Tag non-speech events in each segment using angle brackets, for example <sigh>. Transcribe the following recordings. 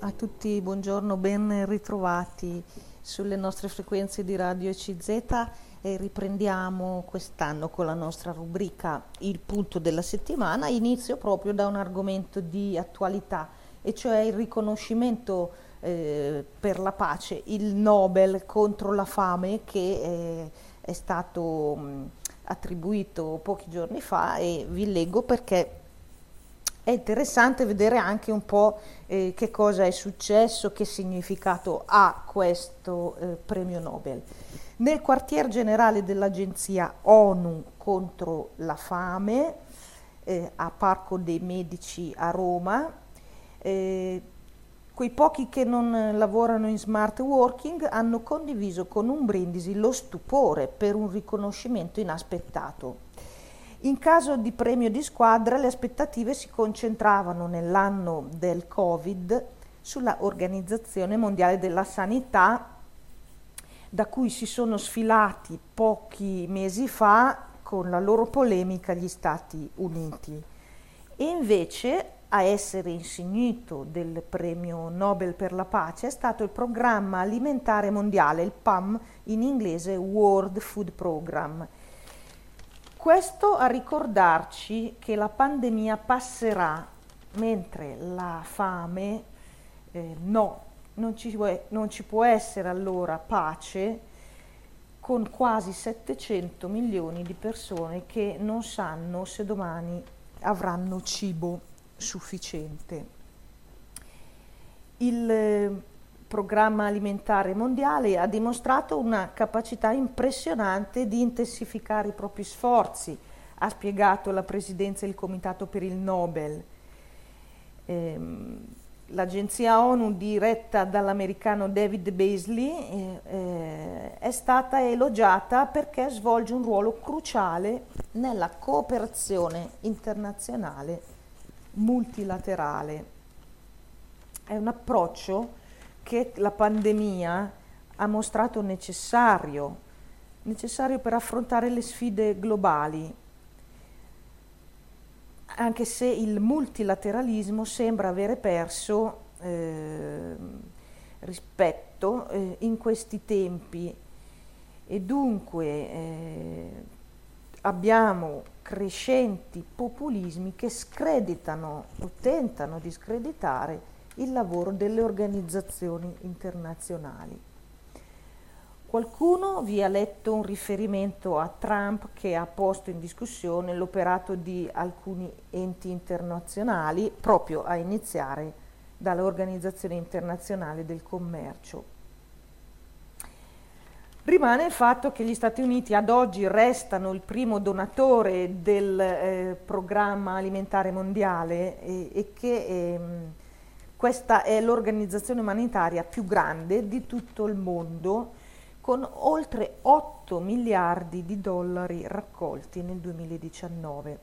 A tutti buongiorno, ben ritrovati sulle nostre frequenze di Radio ECZ e riprendiamo quest'anno con la nostra rubrica Il punto della settimana. Inizio proprio da un argomento di attualità e cioè il riconoscimento eh, per la pace, il Nobel contro la fame che eh, è stato mh, attribuito pochi giorni fa e vi leggo perché è interessante vedere anche un po' eh, che cosa è successo, che significato ha questo eh, premio Nobel. Nel quartier generale dell'agenzia ONU contro la fame, eh, a Parco dei Medici a Roma, eh, quei pochi che non lavorano in smart working hanno condiviso con un brindisi lo stupore per un riconoscimento inaspettato in caso di premio di squadra le aspettative si concentravano nell'anno del Covid sulla Organizzazione Mondiale della Sanità da cui si sono sfilati pochi mesi fa con la loro polemica gli Stati Uniti. E invece a essere insignito del premio Nobel per la pace è stato il Programma Alimentare Mondiale, il PAM in inglese World Food Program, questo a ricordarci che la pandemia passerà mentre la fame eh, no, non ci, non ci può essere allora pace con quasi 700 milioni di persone che non sanno se domani avranno cibo sufficiente. Il programma alimentare mondiale ha dimostrato una capacità impressionante di intensificare i propri sforzi, ha spiegato la Presidenza del Comitato per il Nobel. Ehm, l'agenzia ONU diretta dall'americano David Beasley eh, è stata elogiata perché svolge un ruolo cruciale nella cooperazione internazionale multilaterale. È un approccio che la pandemia ha mostrato necessario, necessario per affrontare le sfide globali, anche se il multilateralismo sembra avere perso eh, rispetto eh, in questi tempi. E dunque eh, abbiamo crescenti populismi che screditano o tentano di screditare il lavoro delle organizzazioni internazionali. Qualcuno vi ha letto un riferimento a Trump che ha posto in discussione l'operato di alcuni enti internazionali, proprio a iniziare dall'Organizzazione internazionale del commercio. Rimane il fatto che gli Stati Uniti ad oggi restano il primo donatore del eh, programma alimentare mondiale e, e che ehm, questa è l'organizzazione umanitaria più grande di tutto il mondo, con oltre 8 miliardi di dollari raccolti nel 2019.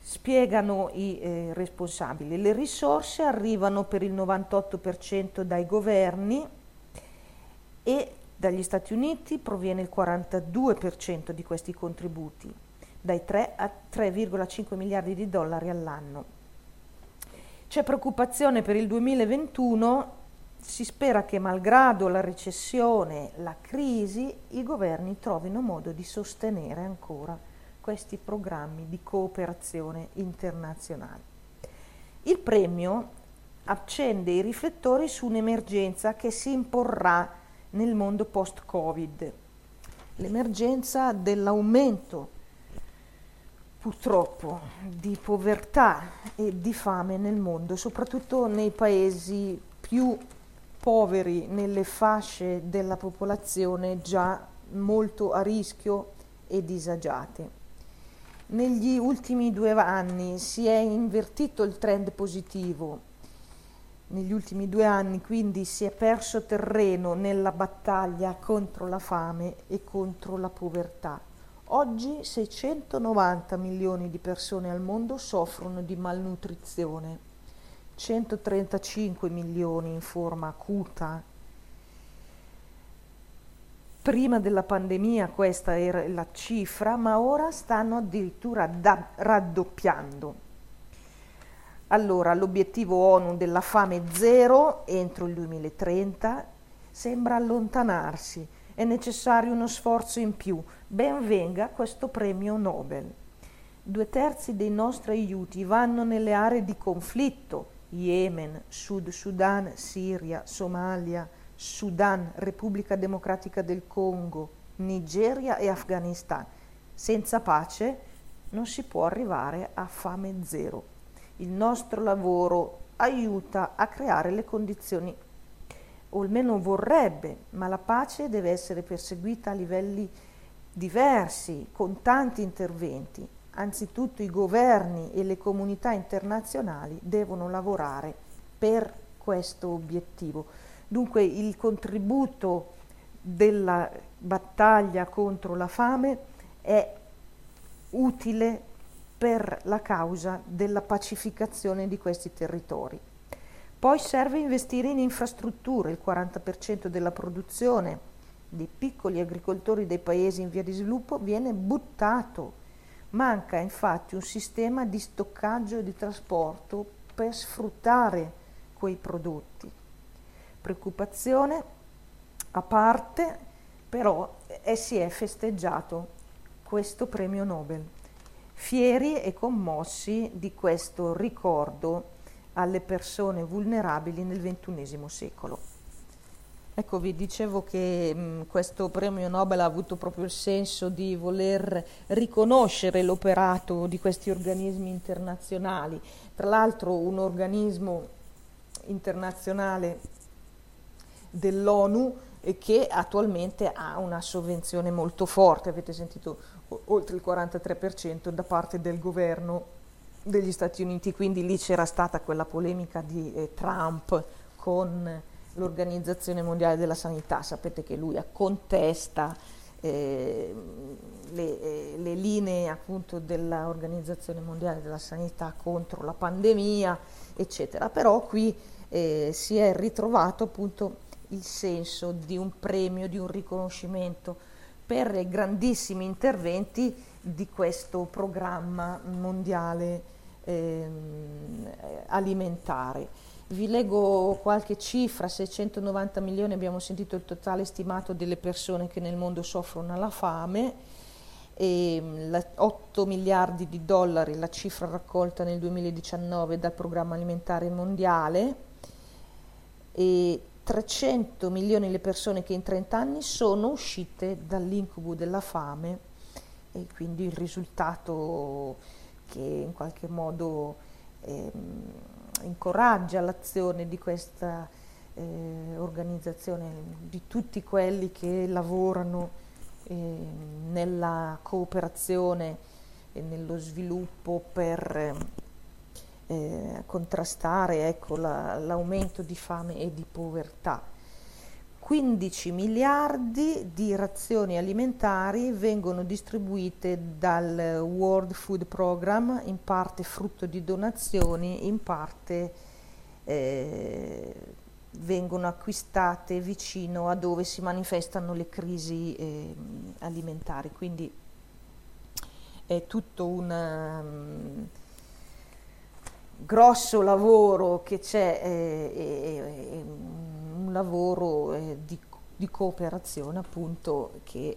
Spiegano i eh, responsabili, le risorse arrivano per il 98% dai governi e dagli Stati Uniti proviene il 42% di questi contributi, dai 3 a 3,5 miliardi di dollari all'anno. C'è preoccupazione per il 2021, si spera che malgrado la recessione, la crisi, i governi trovino modo di sostenere ancora questi programmi di cooperazione internazionale. Il premio accende i riflettori su un'emergenza che si imporrà nel mondo post-Covid, l'emergenza dell'aumento purtroppo di povertà e di fame nel mondo, soprattutto nei paesi più poveri, nelle fasce della popolazione già molto a rischio e disagiate. Negli ultimi due anni si è invertito il trend positivo, negli ultimi due anni quindi si è perso terreno nella battaglia contro la fame e contro la povertà Oggi 690 milioni di persone al mondo soffrono di malnutrizione, 135 milioni in forma acuta. Prima della pandemia questa era la cifra, ma ora stanno addirittura da- raddoppiando. Allora, l'obiettivo ONU della fame zero entro il 2030 sembra allontanarsi. È necessario uno sforzo in più. Ben venga questo premio Nobel. Due terzi dei nostri aiuti vanno nelle aree di conflitto, Yemen, Sud Sudan, Siria, Somalia, Sudan, Repubblica Democratica del Congo, Nigeria e Afghanistan. Senza pace non si può arrivare a fame zero. Il nostro lavoro aiuta a creare le condizioni, o almeno vorrebbe, ma la pace deve essere perseguita a livelli diversi, con tanti interventi. Anzitutto i governi e le comunità internazionali devono lavorare per questo obiettivo. Dunque il contributo della battaglia contro la fame è utile per la causa della pacificazione di questi territori. Poi serve investire in infrastrutture, il 40% della produzione dei piccoli agricoltori dei paesi in via di sviluppo viene buttato. Manca infatti un sistema di stoccaggio e di trasporto per sfruttare quei prodotti. Preoccupazione a parte, però eh, si è festeggiato questo premio Nobel, fieri e commossi di questo ricordo alle persone vulnerabili nel XXI secolo. Ecco, vi dicevo che mh, questo premio Nobel ha avuto proprio il senso di voler riconoscere l'operato di questi organismi internazionali. Tra l'altro un organismo internazionale dell'ONU che attualmente ha una sovvenzione molto forte, avete sentito oltre il 43% da parte del governo degli Stati Uniti, quindi lì c'era stata quella polemica di eh, Trump con l'Organizzazione Mondiale della Sanità, sapete che lui contesta eh, le, eh, le, linee appunto dell'Organizzazione Mondiale della Sanità contro la pandemia, eccetera, però qui eh, si è ritrovato appunto il senso di un premio, di un riconoscimento per grandissimi interventi di questo programma mondiale eh, alimentare. Vi leggo qualche cifra, 690 milioni abbiamo sentito il totale stimato delle persone che nel mondo soffrono la fame, e 8 miliardi di dollari la cifra raccolta nel 2019 dal programma alimentare mondiale e 300 milioni le persone che in 30 anni sono uscite dall'incubo della fame e quindi il risultato che in qualche modo eh, incoraggia l'azione di questa eh, organizzazione, di tutti quelli che lavorano eh, nella cooperazione e nello sviluppo per eh, contrastare ecco, la, l'aumento di fame e di povertà. 15 miliardi di razioni alimentari vengono distribuite dal World Food Program, in parte frutto di donazioni, in parte eh, vengono acquistate vicino a dove si manifestano le crisi eh, alimentari. Quindi è tutto un grosso lavoro che c'è, un lavoro eh, di, di, cooperazione appunto che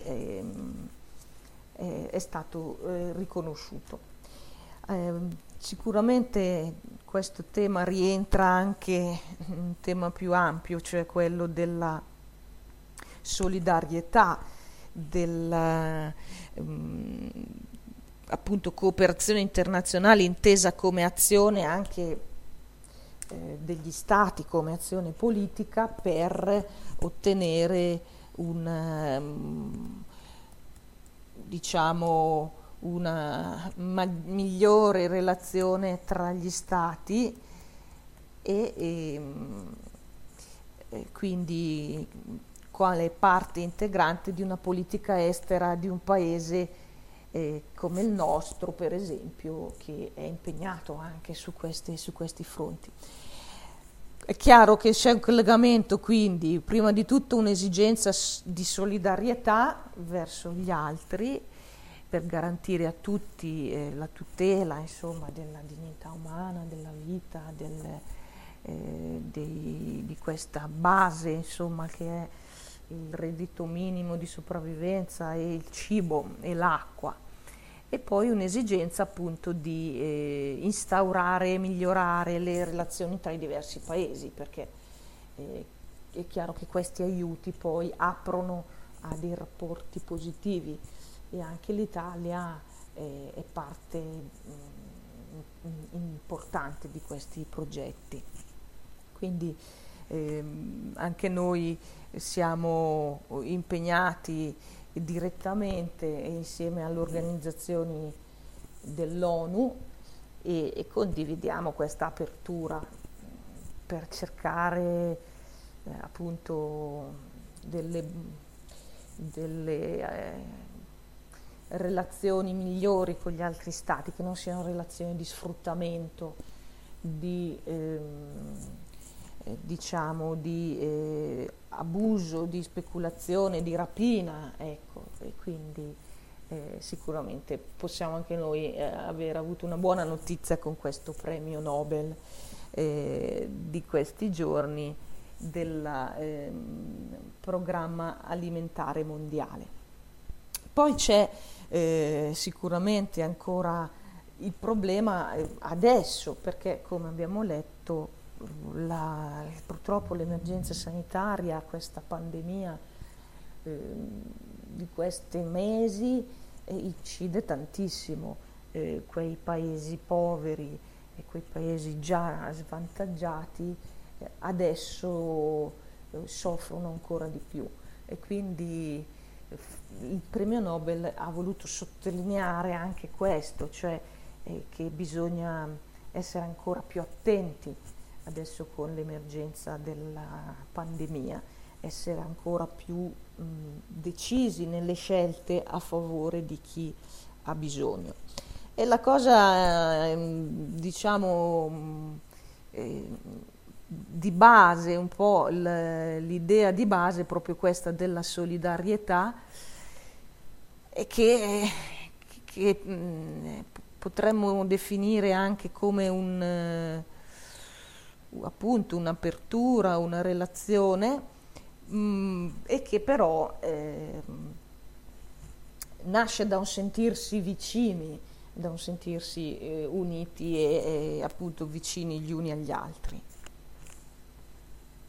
è, stato eh, riconosciuto. Eh, sicuramente questo tema rientra anche in un tema più ampio, cioè quello della solidarietà, della, um, appunto cooperazione internazionale intesa come azione anche eh, degli stati, come azione politica per ottenere un, um, diciamo, una migliore relazione tra gli stati e, e, e quindi quale parte integrante di una politica estera di un paese eh, come il nostro, per esempio, che è impegnato anche su questi, su questi fronti. È chiaro che c'è un collegamento, quindi, prima di tutto un'esigenza di solidarietà verso gli altri per garantire a tutti eh, la tutela insomma, della dignità umana, della vita, del, eh, dei, di questa base insomma, che è il reddito minimo di sopravvivenza e il cibo e l'acqua e poi un'esigenza appunto di eh, instaurare e migliorare le relazioni tra i diversi paesi perché eh, è chiaro che questi aiuti poi aprono a dei rapporti positivi e anche l'Italia è, è parte mh, importante di questi progetti. Quindi ehm, anche noi siamo impegnati direttamente insieme alle organizzazioni dell'ONU e, e, condividiamo questa apertura per cercare eh, appunto delle, delle eh, relazioni migliori con gli altri stati, che non siano relazioni di sfruttamento, di, ehm, eh, diciamo, di eh, abuso, di speculazione, di rapina, ecco, e quindi eh, sicuramente possiamo anche noi eh, aver avuto una buona notizia con questo premio Nobel eh, di questi giorni del ehm, programma alimentare mondiale. Poi c'è eh, sicuramente ancora il problema eh, adesso, perché come abbiamo letto la, purtroppo l'emergenza sanitaria, questa pandemia eh, di questi mesi eh, incide tantissimo eh, quei paesi poveri e quei paesi già svantaggiati eh, adesso eh, soffrono ancora di più. E quindi il premio Nobel ha voluto sottolineare anche questo, cioè che bisogna essere ancora più attenti adesso con l'emergenza della pandemia, essere ancora più mh, decisi nelle scelte a favore di chi ha bisogno. E la cosa, eh, diciamo, eh, di base, un po' l'idea di base è proprio questa della solidarietà che, che potremmo definire anche come un appunto un'apertura, una relazione mh, mm, e che però eh, nasce da un sentirsi vicini, da un sentirsi eh, uniti e, e appunto vicini gli uni agli altri.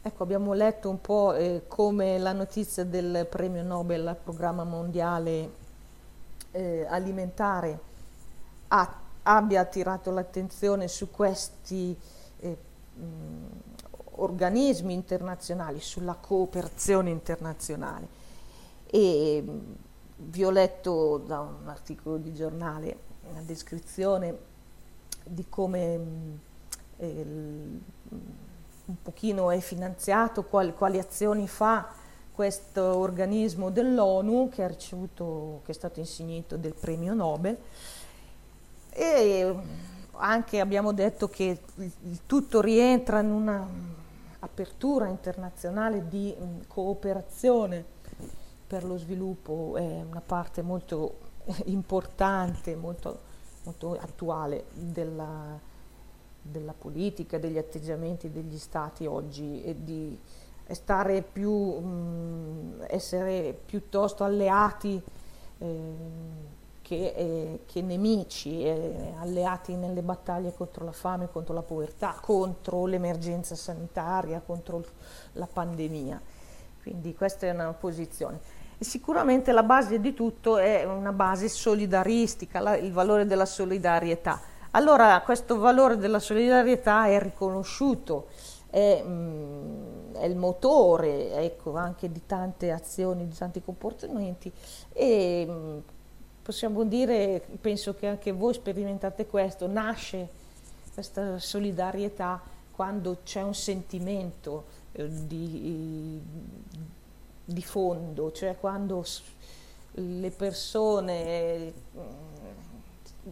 Ecco, abbiamo letto un po' eh, come la notizia del premio Nobel al programma mondiale eh, alimentare ha, abbia attirato l'attenzione su questi organismi internazionali, sulla cooperazione internazionale. E mh, vi ho letto da un articolo di giornale una descrizione di come eh, un pochino è finanziato, quali, quali azioni fa questo organismo dell'ONU che, ricevuto, che è stato insignito del premio Nobel e anche abbiamo detto che il tutto rientra in una apertura internazionale di cooperazione per lo sviluppo, è una parte molto <laughs> importante, molto, molto attuale della, della, politica, degli atteggiamenti degli stati oggi e di stare più, mh, essere piuttosto alleati eh, che, eh, che nemici, eh, alleati nelle battaglie contro la fame, contro la povertà, contro l'emergenza sanitaria, contro la pandemia. Quindi questa è una posizione. E sicuramente la base di tutto è una base solidaristica, la, il valore della solidarietà. Allora questo valore della solidarietà è riconosciuto, è, mh, mm, è il motore ecco, anche di tante azioni, di tanti comportamenti e mh, mm, possiamo dire, penso che anche voi sperimentate questo, nasce questa solidarietà quando c'è un sentimento eh, di, di, fondo, cioè quando le persone mm,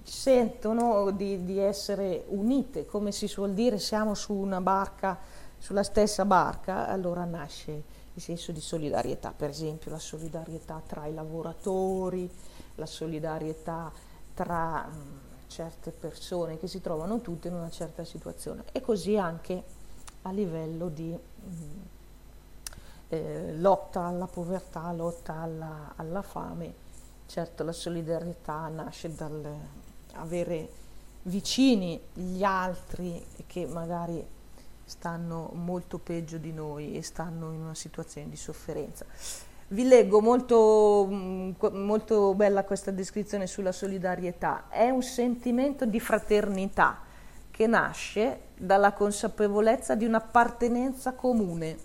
sentono di, di, essere unite, come si suol dire, siamo su una barca sulla stessa barca, allora nasce il senso di solidarietà, per esempio la solidarietà tra i lavoratori, la solidarietà tra mh, certe persone che si trovano tutte in una certa situazione e così anche a livello di mh, eh, lotta alla povertà, lotta alla, alla, fame. Certo la solidarietà nasce dal avere vicini gli altri che magari stanno molto peggio di noi e stanno in una situazione di sofferenza. Vi leggo molto, mm, molto bella questa descrizione sulla solidarietà. È un sentimento di fraternità che nasce dalla consapevolezza di un'appartenenza comune,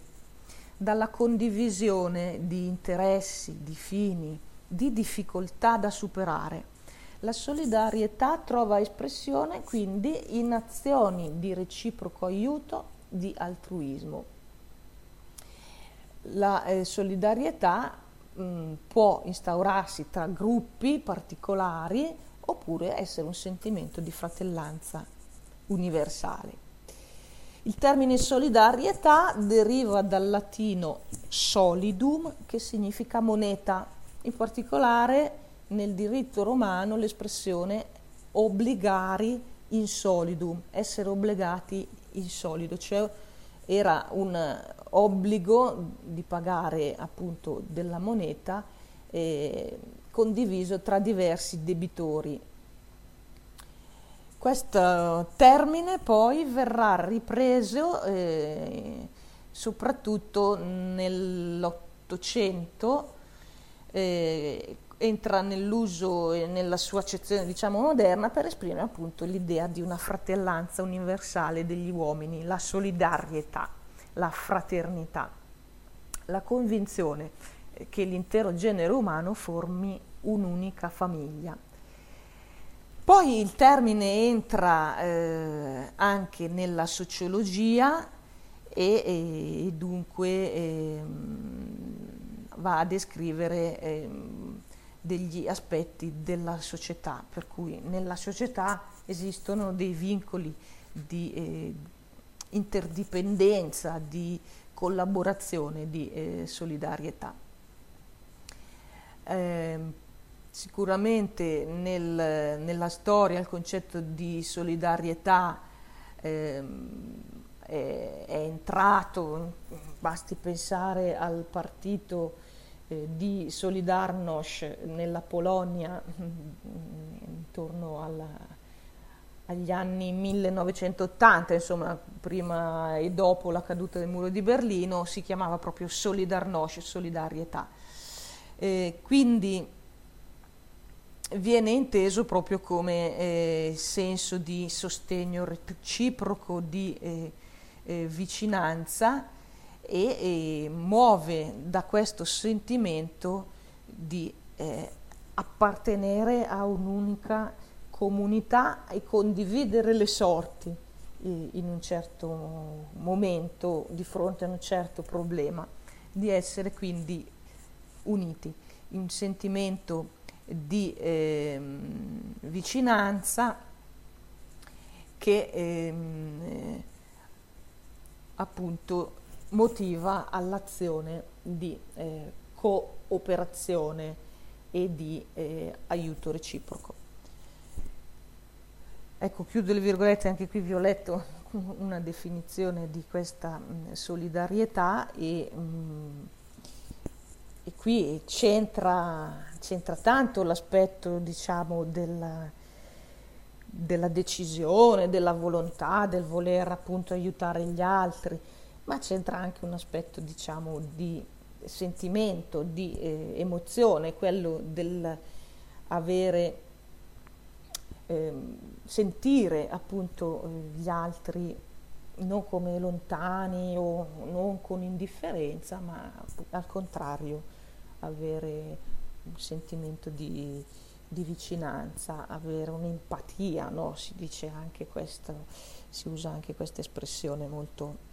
dalla condivisione di interessi, di fini, di difficoltà da superare. La solidarietà trova espressione quindi in azioni di reciproco aiuto, di altruismo la eh, solidarietà mh, mm, può instaurarsi tra gruppi particolari oppure essere un sentimento di fratellanza universale. Il termine solidarietà deriva dal latino solidum, che significa moneta. In particolare nel diritto romano l'espressione obbligari in solidum, essere obbligati in solido, cioè era un obbligo di pagare appunto della moneta eh, condiviso tra diversi debitori. Questo termine poi verrà ripreso eh, soprattutto nell'Ottocento, eh, entra nell'uso e nella sua accezione diciamo moderna per esprimere appunto l'idea di una fratellanza universale degli uomini, la solidarietà la fraternità, la convinzione che l'intero genere umano formi un'unica famiglia. Poi il termine entra eh, anche nella sociologia e, e dunque eh, va a descrivere eh, degli aspetti della società, per cui nella società esistono dei vincoli di, eh, interdipendenza, di collaborazione, di eh, solidarietà. Eh, sicuramente nel, nella storia il concetto di solidarietà eh, è, è, entrato, basti pensare al partito eh, di Solidarność nella Polonia <laughs> intorno alla agli anni 1980, insomma prima e dopo la caduta del muro di Berlino, si chiamava proprio Solidarność, solidarietà. Eh, quindi viene inteso proprio come eh, senso di sostegno reciproco, di eh, eh vicinanza e muove da questo sentimento di eh, appartenere a un'unica comunità e condividere le sorti in un certo momento di fronte a un certo problema, di essere quindi uniti, un sentimento di eh, vicinanza che eh, appunto motiva all'azione di eh, cooperazione e di eh, aiuto reciproco. Ecco, chiudo le virgolette, anche qui vi ho letto <laughs> una definizione di questa mh, solidarietà e, mh, e qui c'entra, c'entra, tanto l'aspetto diciamo, della, della, decisione, della volontà, del voler appunto aiutare gli altri, ma c'entra anche un aspetto diciamo, di sentimento, di eh, emozione, quello dell'avere eh, sentire appunto gli altri non come lontani o non con indifferenza, ma al contrario avere un sentimento di, di vicinanza, avere un'empatia, no? si dice anche questo, si usa anche questa espressione molto,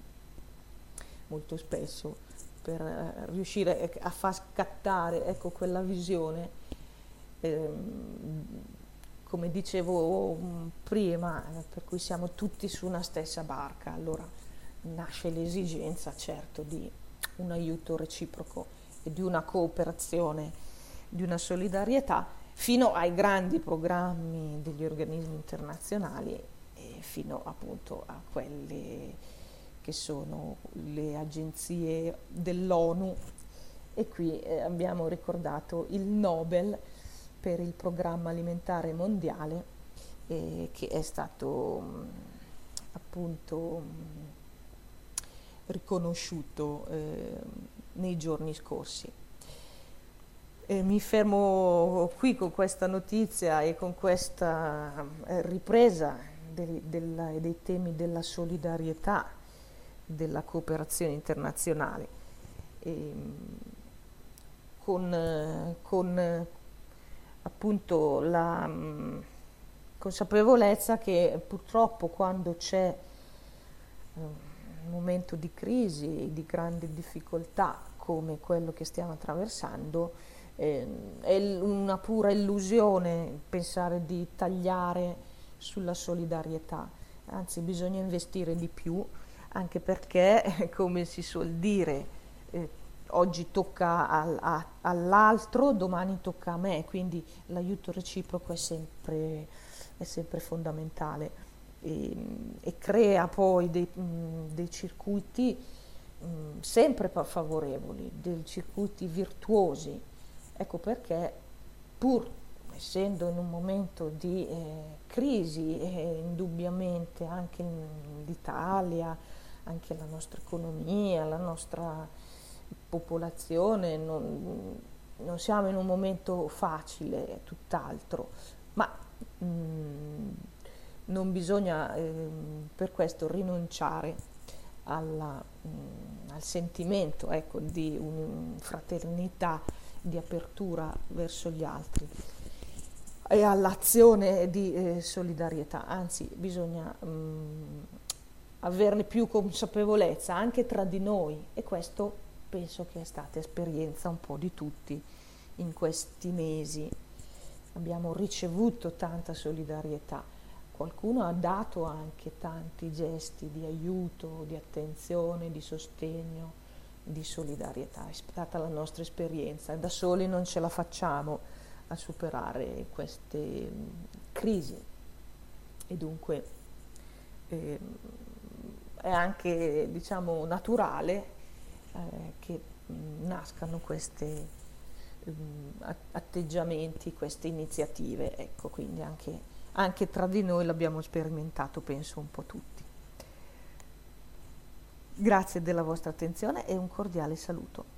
molto spesso per eh, riuscire a far scattare ecco, quella visione eh, come dicevo prima, eh, per cui siamo tutti su una stessa barca. Allora nasce l'esigenza certo di un aiuto reciproco e di una cooperazione, di una solidarietà, fino ai grandi programmi degli organismi internazionali e fino appunto a quelle che sono le agenzie dell'ONU e qui eh, abbiamo ricordato il Nobel per il programma alimentare mondiale eh, che è stato mh, appunto mh, riconosciuto eh, nei giorni scorsi. E mi fermo qui con questa notizia e con questa eh, ripresa dei, della, dei temi della solidarietà, della cooperazione internazionale, e, con, con appunto la mh, consapevolezza che purtroppo quando c'è um, un momento di crisi, di grande difficoltà come quello che stiamo attraversando, eh, è una pura illusione pensare di tagliare sulla solidarietà, anzi bisogna investire di più, anche perché, come si suol dire, eh, oggi tocca al, a, all'altro, domani tocca a me, quindi l'aiuto reciproco è sempre, è sempre fondamentale e, e, crea poi dei, mh, dei circuiti mh, sempre favorevoli, dei circuiti virtuosi. Ecco perché pur essendo in un momento di eh, crisi e indubbiamente anche l'Italia, anche la nostra economia, la nostra popolazione, non, non siamo in un momento facile, tutt'altro, ma mh, non bisogna eh, per questo rinunciare alla, mh, al sentimento ecco, di un, fraternità, di apertura verso gli altri e all'azione di eh, solidarietà, anzi bisogna mh, averne più consapevolezza anche tra di noi e questo penso che è stata esperienza un po' di tutti in questi mesi. Abbiamo ricevuto tanta solidarietà, qualcuno ha dato anche tanti gesti di aiuto, di attenzione, di sostegno, di solidarietà. È stata la nostra esperienza e da soli non ce la facciamo a superare queste crisi e dunque eh, è anche diciamo naturale eh, che nascano questi atteggiamenti, queste iniziative, ecco, quindi anche, anche tra di noi l'abbiamo sperimentato, penso, un po' tutti. Grazie della vostra attenzione e un cordiale saluto.